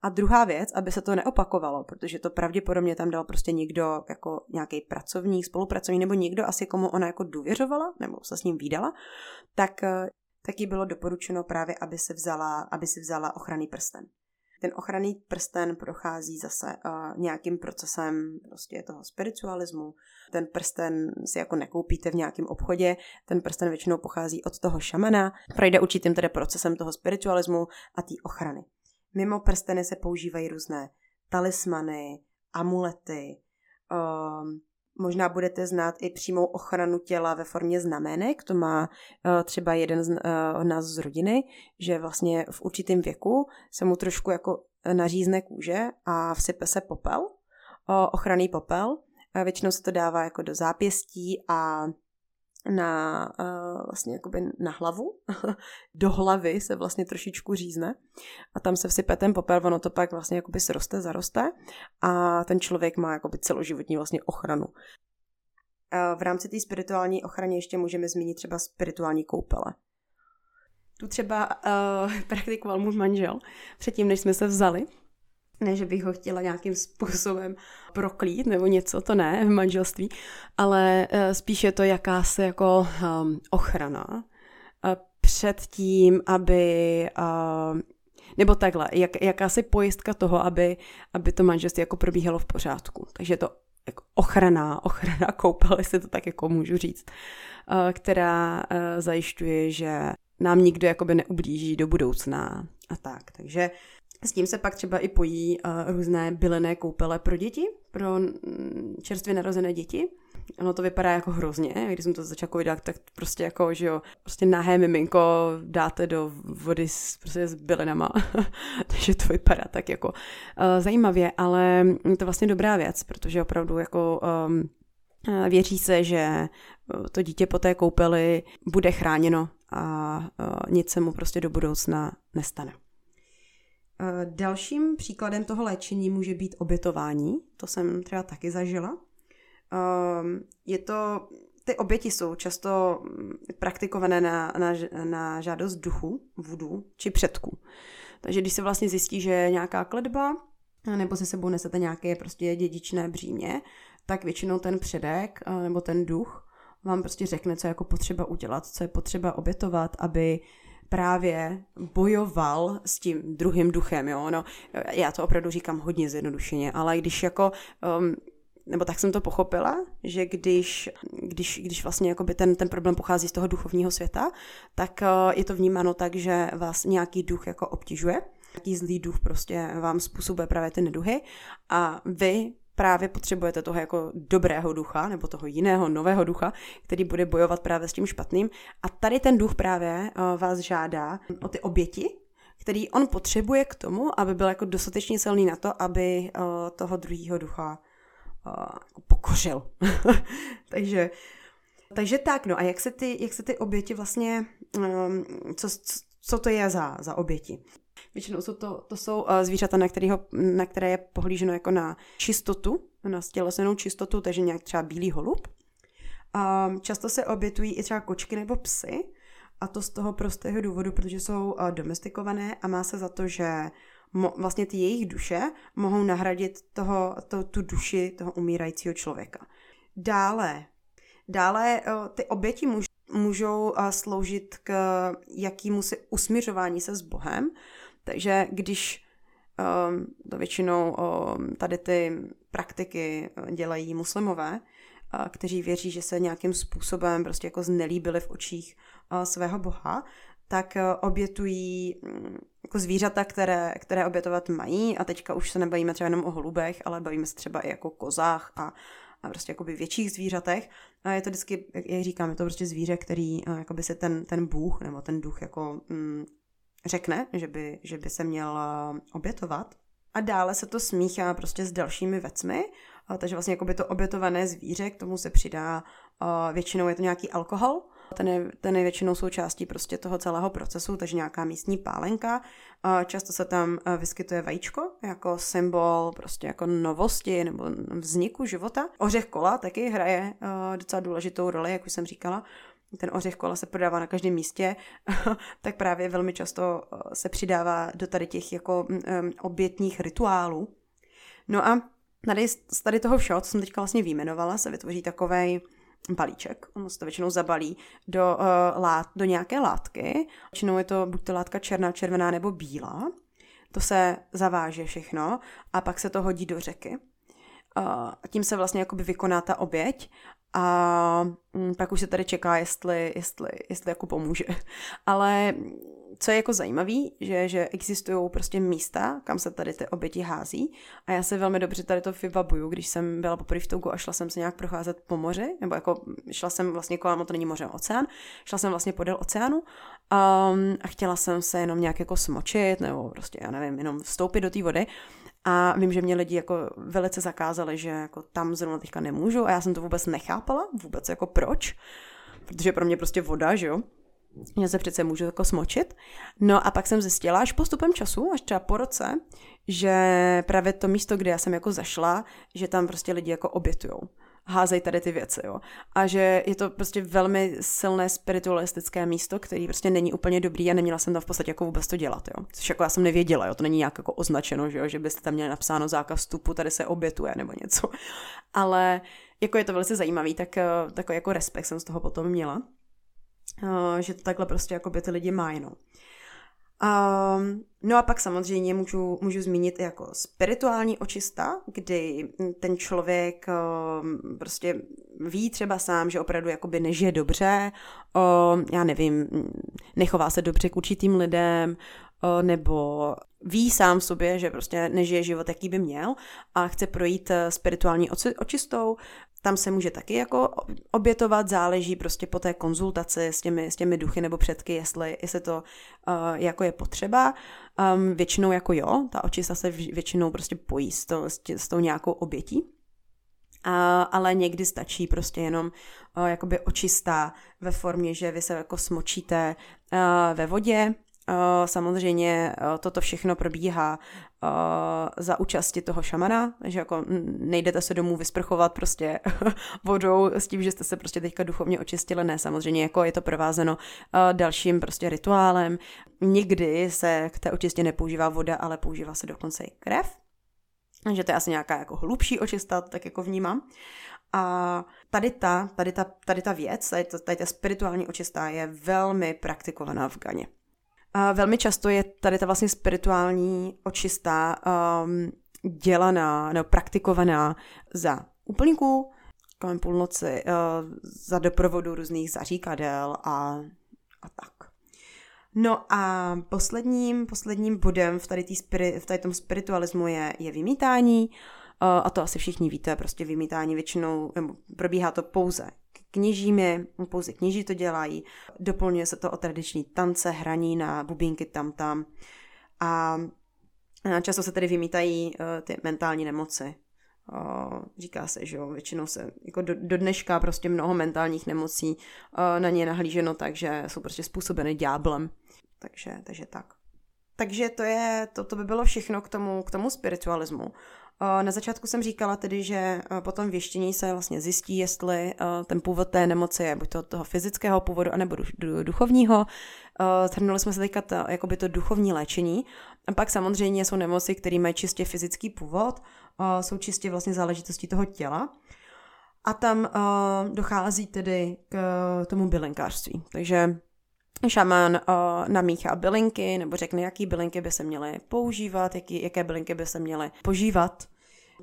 a druhá věc, aby se to neopakovalo, protože to pravděpodobně tam dal prostě někdo jako nějaký pracovník, spolupracovník nebo někdo asi komu ona jako důvěřovala nebo se s ním výdala, tak eh, taky bylo doporučeno právě, aby se vzala, aby si vzala ochranný prsten. Ten ochranný prsten prochází zase uh, nějakým procesem prostě toho spiritualismu. Ten prsten si jako nekoupíte v nějakém obchodě, ten prsten většinou pochází od toho šamana, projde určitým tedy procesem toho spiritualismu a té ochrany. Mimo prsteny se používají různé talismany, amulety, um, Možná budete znát i přímou ochranu těla ve formě znamenek, to má uh, třeba jeden z uh, nás z rodiny, že vlastně v určitém věku se mu trošku jako nařízne kůže a vsype se popel, uh, ochranný popel. Většinou se to dává jako do zápěstí a na, uh, vlastně jakoby na hlavu, do hlavy se vlastně trošičku řízne a tam se vsype ten popel, ono to pak vlastně jakoby sroste, zaroste a ten člověk má jakoby celoživotní vlastně ochranu. Uh, v rámci té spirituální ochrany ještě můžeme zmínit třeba spirituální koupele. Tu třeba uh, praktikoval můj manžel předtím, než jsme se vzali, ne, že bych ho chtěla nějakým způsobem proklít nebo něco, to ne v manželství, ale uh, spíš je to jakási jako um, ochrana uh, před tím, aby uh, nebo takhle, jak, jakási pojistka toho, aby, aby to manželství jako probíhalo v pořádku. Takže to jako ochrana, ochrana koupel, jestli to tak jako můžu říct, uh, která zajišťuje, že nám nikdo jakoby neublíží do budoucna a tak. Takže s tím se pak třeba i pojí uh, různé bylené koupele pro děti, pro mm, čerstvě narozené děti. Ono to vypadá jako hrozně, když jsem to začala koudat, tak prostě jako, že jo, prostě nahé miminko dáte do vody s, prostě s bylinama, takže to vypadá tak jako uh, zajímavě, ale je to vlastně dobrá věc, protože opravdu jako um, věří se, že to dítě po té koupeli bude chráněno a uh, nic se mu prostě do budoucna nestane. Eh, dalším příkladem toho léčení může být obětování. To jsem třeba taky zažila. Ehm, je to, ty oběti jsou často mm, praktikované na, na, na žádost duchu, vůdu či předků. Takže když se vlastně zjistí, že je nějaká kledba, nebo se sebou nesete nějaké prostě dědičné břímě, tak většinou ten předek eh, nebo ten duch vám prostě řekne, co je jako potřeba udělat, co je potřeba obětovat, aby právě bojoval s tím druhým duchem, jo, no, já to opravdu říkám hodně zjednodušeně, ale když jako um, nebo tak jsem to pochopila, že když, když, když vlastně jakoby ten, ten problém pochází z toho duchovního světa, tak uh, je to vnímáno tak, že vás nějaký duch jako obtěžuje, nějaký zlý duch prostě vám způsobuje právě ty neduhy a vy právě potřebujete toho jako dobrého ducha, nebo toho jiného, nového ducha, který bude bojovat právě s tím špatným. A tady ten duch právě uh, vás žádá o ty oběti, který on potřebuje k tomu, aby byl jako dostatečně silný na to, aby uh, toho druhého ducha uh, pokořil. takže, takže tak, no a jak se ty, jak se ty oběti vlastně, co, co to je za, za oběti? Většinou jsou to, to jsou uh, zvířata, na, kterýho, na které je pohlíženo jako na čistotu, na stělesenou čistotu, takže nějak třeba bílý holub. Často se obětují i třeba kočky nebo psy, a to z toho prostého důvodu, protože jsou uh, domestikované a má se za to, že mo- vlastně ty jejich duše mohou nahradit toho, to, tu duši toho umírajícího člověka. Dále, dále uh, ty oběti můž- můžou sloužit k jakýmu si usměřování se s Bohem, takže když um, to většinou um, tady ty praktiky uh, dělají muslimové, uh, kteří věří, že se nějakým způsobem prostě jako znelíbili v očích uh, svého boha, tak obětují um, jako zvířata, které, které obětovat mají a teďka už se nebavíme třeba jenom o holubech, ale bavíme se třeba i jako kozách a, a prostě jakoby větších zvířatech. A je to vždycky, jak říkám, je to prostě zvíře, který jakoby se ten, ten bůh nebo ten duch jako um, řekne, že by, že by se měl obětovat. A dále se to smíchá prostě s dalšími vecmi, takže vlastně jako by to obětované zvíře, k tomu se přidá, většinou je to nějaký alkohol, ten je, ten je většinou součástí prostě toho celého procesu, takže nějaká místní pálenka. Často se tam vyskytuje vajíčko jako symbol prostě jako novosti nebo vzniku života. Ořech kola taky hraje docela důležitou roli, jak už jsem říkala ten ořech kola se prodává na každém místě, tak právě velmi často eh, se přidává do tady těch jako um, obětních rituálů. No a tady z tady toho všeho, co jsem teďka vlastně vyjmenovala, se vytvoří takový balíček. Ono se to většinou zabalí do, uh, lát, do nějaké látky. Většinou je to buď to látka černá, červená nebo bílá. To se zaváže všechno a pak se to hodí do řeky. A tím se vlastně jakoby vykoná ta oběť a mm, pak už se tady čeká, jestli, jestli, jestli jako pomůže. Ale co je jako zajímavé, že, že existují prostě místa, kam se tady ty oběti hází. A já se velmi dobře tady to vybabuju, když jsem byla poprvé v Tougu a šla jsem se nějak procházet po moři, nebo jako šla jsem vlastně kolem, to není moře, oceán, šla jsem vlastně podél oceánu um, a chtěla jsem se jenom nějak jako smočit, nebo prostě, já nevím, jenom vstoupit do té vody a vím, že mě lidi jako velice zakázali, že jako tam zrovna teďka nemůžu a já jsem to vůbec nechápala, vůbec jako proč, protože pro mě prostě voda, že jo, já se přece můžu jako smočit. No a pak jsem zjistila až postupem času, až třeba po roce, že právě to místo, kde já jsem jako zašla, že tam prostě lidi jako obětujou házejí tady ty věci, jo. A že je to prostě velmi silné spiritualistické místo, který prostě není úplně dobrý a neměla jsem tam v podstatě jako vůbec to dělat, jo. Což jako já jsem nevěděla, jo, to není nějak jako označeno, že jo, že byste tam měli napsáno zákaz vstupu, tady se obětuje nebo něco. Ale jako je to velice zajímavý, tak takový jako respekt jsem z toho potom měla. že to takhle prostě jako by ty lidi mají, no. Um, no a pak samozřejmě můžu, můžu zmínit jako spirituální očista, kdy ten člověk um, prostě ví třeba sám, že opravdu jakoby nežije dobře, um, já nevím, nechová se dobře k určitým lidem, nebo ví sám v sobě, že prostě nežije život, jaký by měl a chce projít uh, spirituální očistou, tam se může taky jako obětovat, záleží prostě po té konzultaci s těmi, s těmi duchy nebo předky, jestli, jestli to uh, jako je potřeba. Um, většinou jako jo, ta očista se většinou prostě pojí s, to, s, tě, s tou nějakou obětí. Uh, ale někdy stačí prostě jenom uh, jakoby očistá ve formě, že vy se jako smočíte uh, ve vodě, samozřejmě eh, toto všechno probíhá eh, za účasti toho šamana, že jako nejdete se domů vysprchovat prostě vodou s tím, že jste se prostě teďka duchovně očistili, ne, samozřejmě jako je to provázeno dalším prostě rituálem. Nikdy se k té očistě nepoužívá voda, ale používá se dokonce i krev, že to je asi nějaká jako hlubší očista, tak jako vnímám. A tady ta, tady ta, tady ta věc, tady ta, tady ta spirituální očista je velmi praktikovaná v Ganě. Velmi často je tady ta vlastně spirituální očista um, dělaná nebo praktikovaná za úplníků, kolem půlnoci, uh, za doprovodu různých zaříkadel a, a tak. No a posledním, posledním bodem v tady, tý spiri, v tady tom spiritualismu je, je vymítání. Uh, a to asi všichni víte, prostě vymítání většinou, nebo probíhá to pouze kněžími, pouze kněží to dělají, doplňuje se to o tradiční tance, hraní na bubínky tam tam a často se tedy vymítají uh, ty mentální nemoci. Uh, říká se, že jo, většinou se, jako do, do dneška prostě mnoho mentálních nemocí uh, na ně nahlíženo tak, že jsou prostě způsobeny ďáblem. Takže, takže tak. Takže to je, to, to by bylo všechno k tomu, k tomu spiritualismu. Na začátku jsem říkala tedy, že po tom věštění se vlastně zjistí, jestli ten původ té nemoci je buď to toho fyzického původu, anebo duchovního. Zhrnuli jsme se teďka to, jakoby to duchovní léčení. A pak samozřejmě jsou nemoci, které mají čistě fyzický původ, jsou čistě vlastně záležitosti toho těla. A tam dochází tedy k tomu bylinkářství. Takže šaman uh, namíchá bylinky nebo řekne, jaký bylinky by se měly používat, jaký, jaké bylinky by se měly požívat.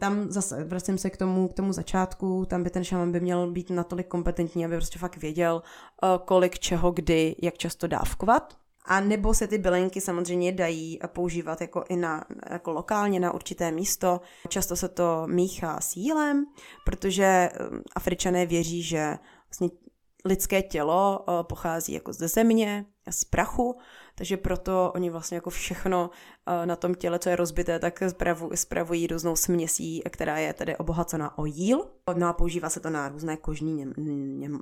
Tam zase vracím se k tomu, k tomu začátku, tam by ten šaman by měl být natolik kompetentní, aby prostě fakt věděl, uh, kolik, čeho, kdy, jak často dávkovat. A nebo se ty bylinky samozřejmě dají používat jako i na, jako lokálně na určité místo. Často se to míchá s jílem, protože Afričané věří, že vlastně lidské tělo uh, pochází jako ze země, z prachu, takže proto oni vlastně jako všechno uh, na tom těle, co je rozbité, tak spravu, spravují různou směsí, která je tedy obohacena o jíl. No a používá se to na různé kožní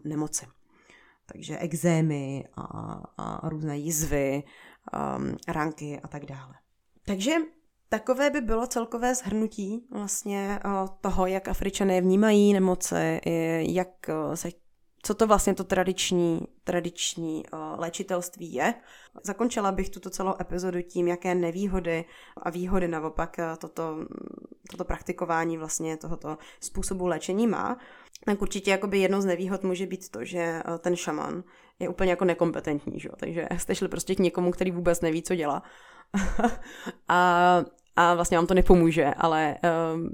nemoci. Takže exémy a, a různé jizvy, um, ranky a tak dále. Takže Takové by bylo celkové shrnutí vlastně toho, jak Afričané vnímají nemoci, jak se co to vlastně to tradiční, tradiční uh, léčitelství je. Zakončila bych tuto celou epizodu tím, jaké nevýhody a výhody naopak uh, toto, toto praktikování vlastně tohoto způsobu léčení má. Tak určitě jakoby jednou z nevýhod může být to, že uh, ten šaman je úplně jako nekompetentní, že? takže jste šli prostě k někomu, který vůbec neví, co dělá. a, a vlastně vám to nepomůže, ale um,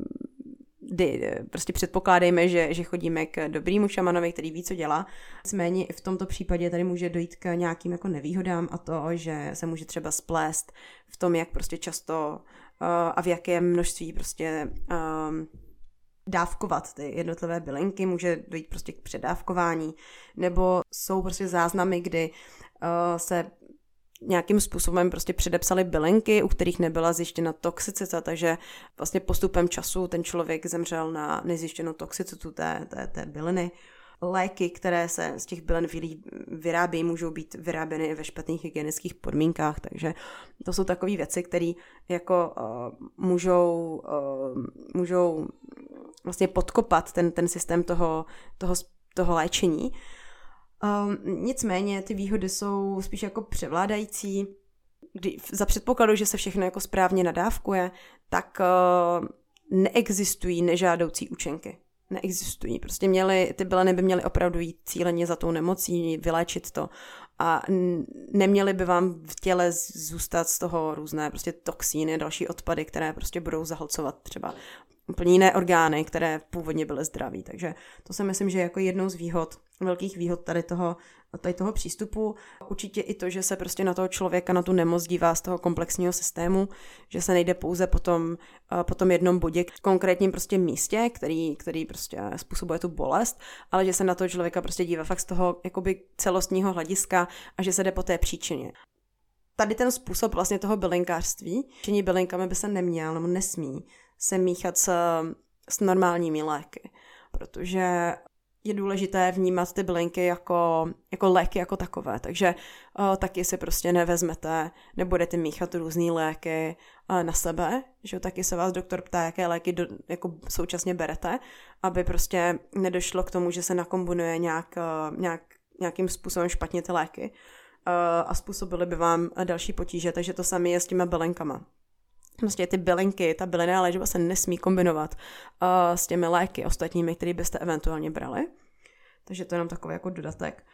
kdy prostě předpokládejme, že, že chodíme k dobrýmu šamanovi, který ví, co dělá. Nicméně v tomto případě tady může dojít k nějakým jako nevýhodám a to, že se může třeba splést v tom, jak prostě často uh, a v jakém množství prostě um, dávkovat ty jednotlivé bylinky, může dojít prostě k předávkování, nebo jsou prostě záznamy, kdy uh, se nějakým způsobem prostě předepsali bylinky, u kterých nebyla zjištěna toxicita, takže vlastně postupem času ten člověk zemřel na nezjištěnou toxicitu té, té, té byliny. Léky, které se z těch bylin vyrábějí, můžou být vyráběny i ve špatných hygienických podmínkách, takže to jsou takové věci, které jako uh, můžou, uh, můžou vlastně podkopat ten, ten systém toho, toho, toho léčení. Um, nicméně ty výhody jsou spíš jako převládající. Kdy, za předpokladu, že se všechno jako správně nadávkuje, tak uh, neexistují nežádoucí účinky. Neexistují. Prostě měly, ty byliny by měly opravdu jít cíleně za tou nemocí, vyléčit to. A neměly by vám v těle zůstat z toho různé prostě toxíny, další odpady, které prostě budou zahlcovat třeba úplně jiné orgány, které původně byly zdraví. Takže to si myslím, že je jako jednou z výhod, velkých výhod tady toho, tady toho přístupu. Určitě i to, že se prostě na toho člověka, na tu nemoc dívá z toho komplexního systému, že se nejde pouze po tom, po tom jednom bodě, konkrétním prostě místě, který, který prostě způsobuje tu bolest, ale že se na toho člověka prostě dívá fakt z toho jakoby celostního hlediska a že se jde po té příčině tady ten způsob vlastně toho bylinkářství, činí bylinkami by se neměl nebo nesmí se míchat s, s normálními léky, protože je důležité vnímat ty bylinky jako, jako léky jako takové, takže uh, taky si prostě nevezmete, nebudete míchat různé léky uh, na sebe, že taky se vás doktor ptá, jaké léky do, jako současně berete, aby prostě nedošlo k tomu, že se nakombinuje nějak, uh, nějak, nějakým způsobem špatně ty léky uh, a způsobily by vám další potíže, takže to samé je s těma bylinkama. Prostě ty bylinky, ta bylinná léčba se nesmí kombinovat uh, s těmi léky ostatními, které byste eventuálně brali. Takže to je jenom takový jako dodatek.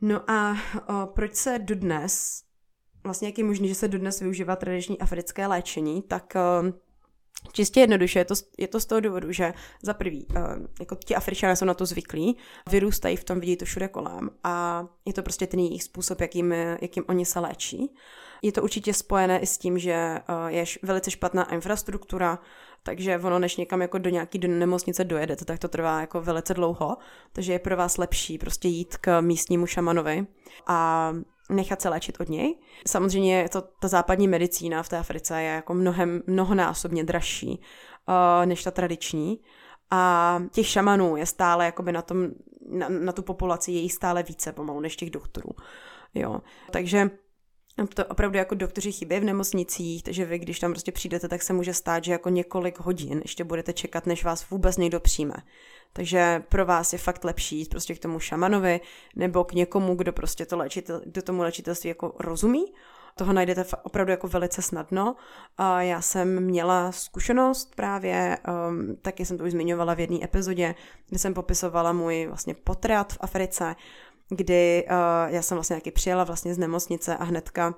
No a uh, proč se dodnes vlastně jak je možné, že se dodnes využívá tradiční africké léčení, tak uh, Čistě jednoduše, je to, je to z toho důvodu, že za prvý, uh, jako ti Afričané jsou na to zvyklí, vyrůstají v tom, vidí to všude kolem a je to prostě ten jejich způsob, jakým, jakým oni se léčí. Je to určitě spojené i s tím, že uh, je velice špatná infrastruktura, takže ono, než někam jako do nějaký do nemocnice dojedete, tak to trvá jako velice dlouho, takže je pro vás lepší prostě jít k místnímu šamanovi a nechat se léčit od něj. Samozřejmě to, ta západní medicína v té Africe je jako mnohem, mnohonásobně dražší uh, než ta tradiční. A těch šamanů je stále jakoby na, tom, na, na tu populaci je stále více pomalu než těch doktorů. Jo. Takže to opravdu jako doktoři chybí v nemocnicích, takže vy, když tam prostě přijdete, tak se může stát, že jako několik hodin ještě budete čekat, než vás vůbec někdo přijme. Takže pro vás je fakt lepší jít prostě k tomu šamanovi nebo k někomu, kdo prostě to léčitel, kdo tomu léčitelství jako rozumí. Toho najdete opravdu jako velice snadno. A já jsem měla zkušenost právě, um, taky jsem to už zmiňovala v jedné epizodě, kdy jsem popisovala můj vlastně potrat v Africe, kdy uh, já jsem vlastně nějaký přijela vlastně z nemocnice a hnedka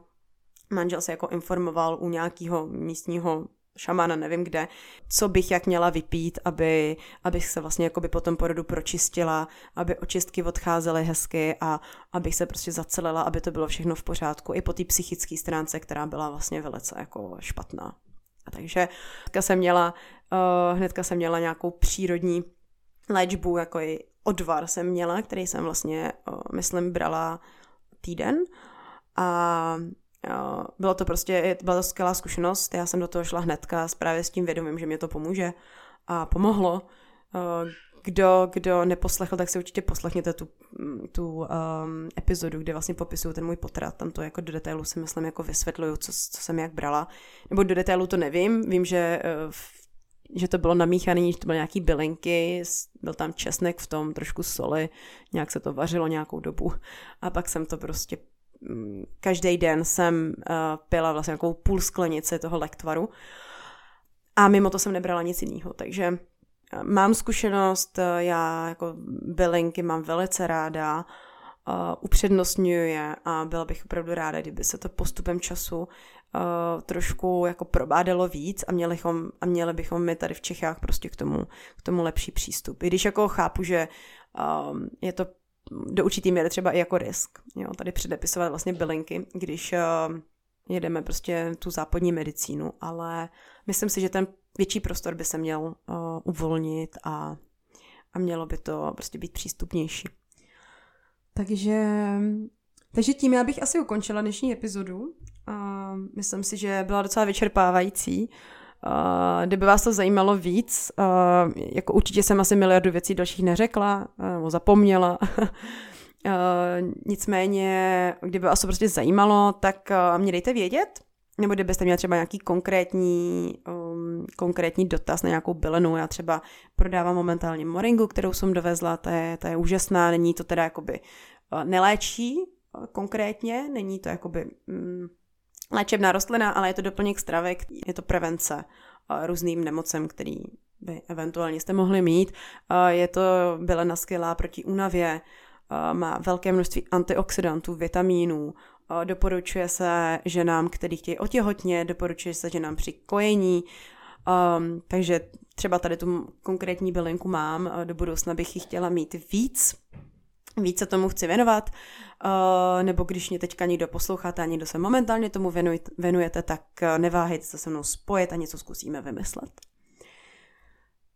manžel se jako informoval u nějakého místního šamana, nevím kde, co bych jak měla vypít, aby, abych se vlastně jakoby po tom porodu pročistila, aby očistky odcházely hezky a abych se prostě zacelila, aby to bylo všechno v pořádku, i po té psychické stránce, která byla vlastně velice jako špatná. A takže hnedka jsem měla, uh, hnedka jsem měla nějakou přírodní léčbu, jako i odvar jsem měla, který jsem vlastně, uh, myslím, brala týden a bylo to prostě, byla to skvělá zkušenost, já jsem do toho šla hnedka právě s tím vědomím, že mě to pomůže a pomohlo. Kdo, kdo neposlechl, tak si určitě poslechněte tu, tu um, epizodu, kde vlastně popisuju ten můj potrat. Tam to jako do detailu si myslím jako vysvětluju, co, co jsem jak brala. Nebo do detailu to nevím, vím, že uh, že to bylo namíchané, že to byly nějaký bylinky, byl tam česnek v tom, trošku soli, nějak se to vařilo nějakou dobu a pak jsem to prostě každý den jsem uh, pila vlastně nějakou půl sklenice toho lektvaru a mimo to jsem nebrala nic jiného, takže uh, mám zkušenost, uh, já jako bylinky mám velice ráda, uh, upřednostňuji je a byla bych opravdu ráda, kdyby se to postupem času uh, trošku jako probádalo víc a měli, bychom, a měli bychom my tady v Čechách prostě k tomu, k tomu lepší přístup. I když jako chápu, že um, je to do určitý míry třeba i jako risk. Jo, tady předepisovat vlastně bylinky, když uh, jedeme prostě tu západní medicínu, ale myslím si, že ten větší prostor by se měl uh, uvolnit a, a mělo by to prostě být přístupnější. Takže, takže tím já bych asi ukončila dnešní epizodu. Uh, myslím si, že byla docela vyčerpávající. Uh, kdyby vás to zajímalo víc, uh, jako určitě jsem asi miliardu věcí dalších neřekla, uh, nebo zapomněla. uh, nicméně, kdyby vás to prostě zajímalo, tak uh, mě dejte vědět, nebo kdybyste měli třeba nějaký konkrétní, um, konkrétní dotaz na nějakou bylenu. Já třeba prodávám momentálně moringu, kterou jsem dovezla, to je, to je úžasná, není to teda jakoby uh, neléčí uh, konkrétně, není to jakoby... Um, léčebná rostlina, ale je to doplněk stravy, je to prevence eh, různým nemocem, který by eventuálně jste mohli mít. Eh, je to bylena skvělá proti únavě, eh, má velké množství antioxidantů, vitamínů, doporučuje se ženám, který chtějí otěhotně, doporučuje se ženám při kojení, um, takže třeba tady tu konkrétní bylinku mám, do budoucna bych ji chtěla mít víc, více tomu chci věnovat, uh, nebo když mě teďka někdo posloucháte a někdo se momentálně tomu věnujete, tak uh, neváhejte se se mnou spojit a něco zkusíme vymyslet.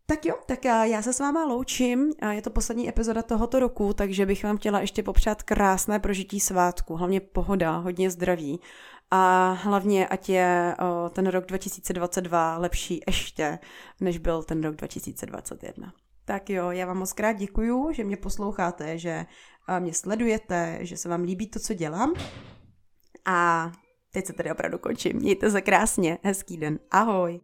Tak jo, tak já se s váma loučím. Je to poslední epizoda tohoto roku, takže bych vám chtěla ještě popřát krásné prožití svátku, hlavně pohoda, hodně zdraví a hlavně, ať je ten rok 2022 lepší ještě, než byl ten rok 2021. Tak jo, já vám moc krát děkuju, že mě posloucháte, že mě sledujete, že se vám líbí to, co dělám. A teď se tady opravdu končím. Mějte se krásně, hezký den, ahoj.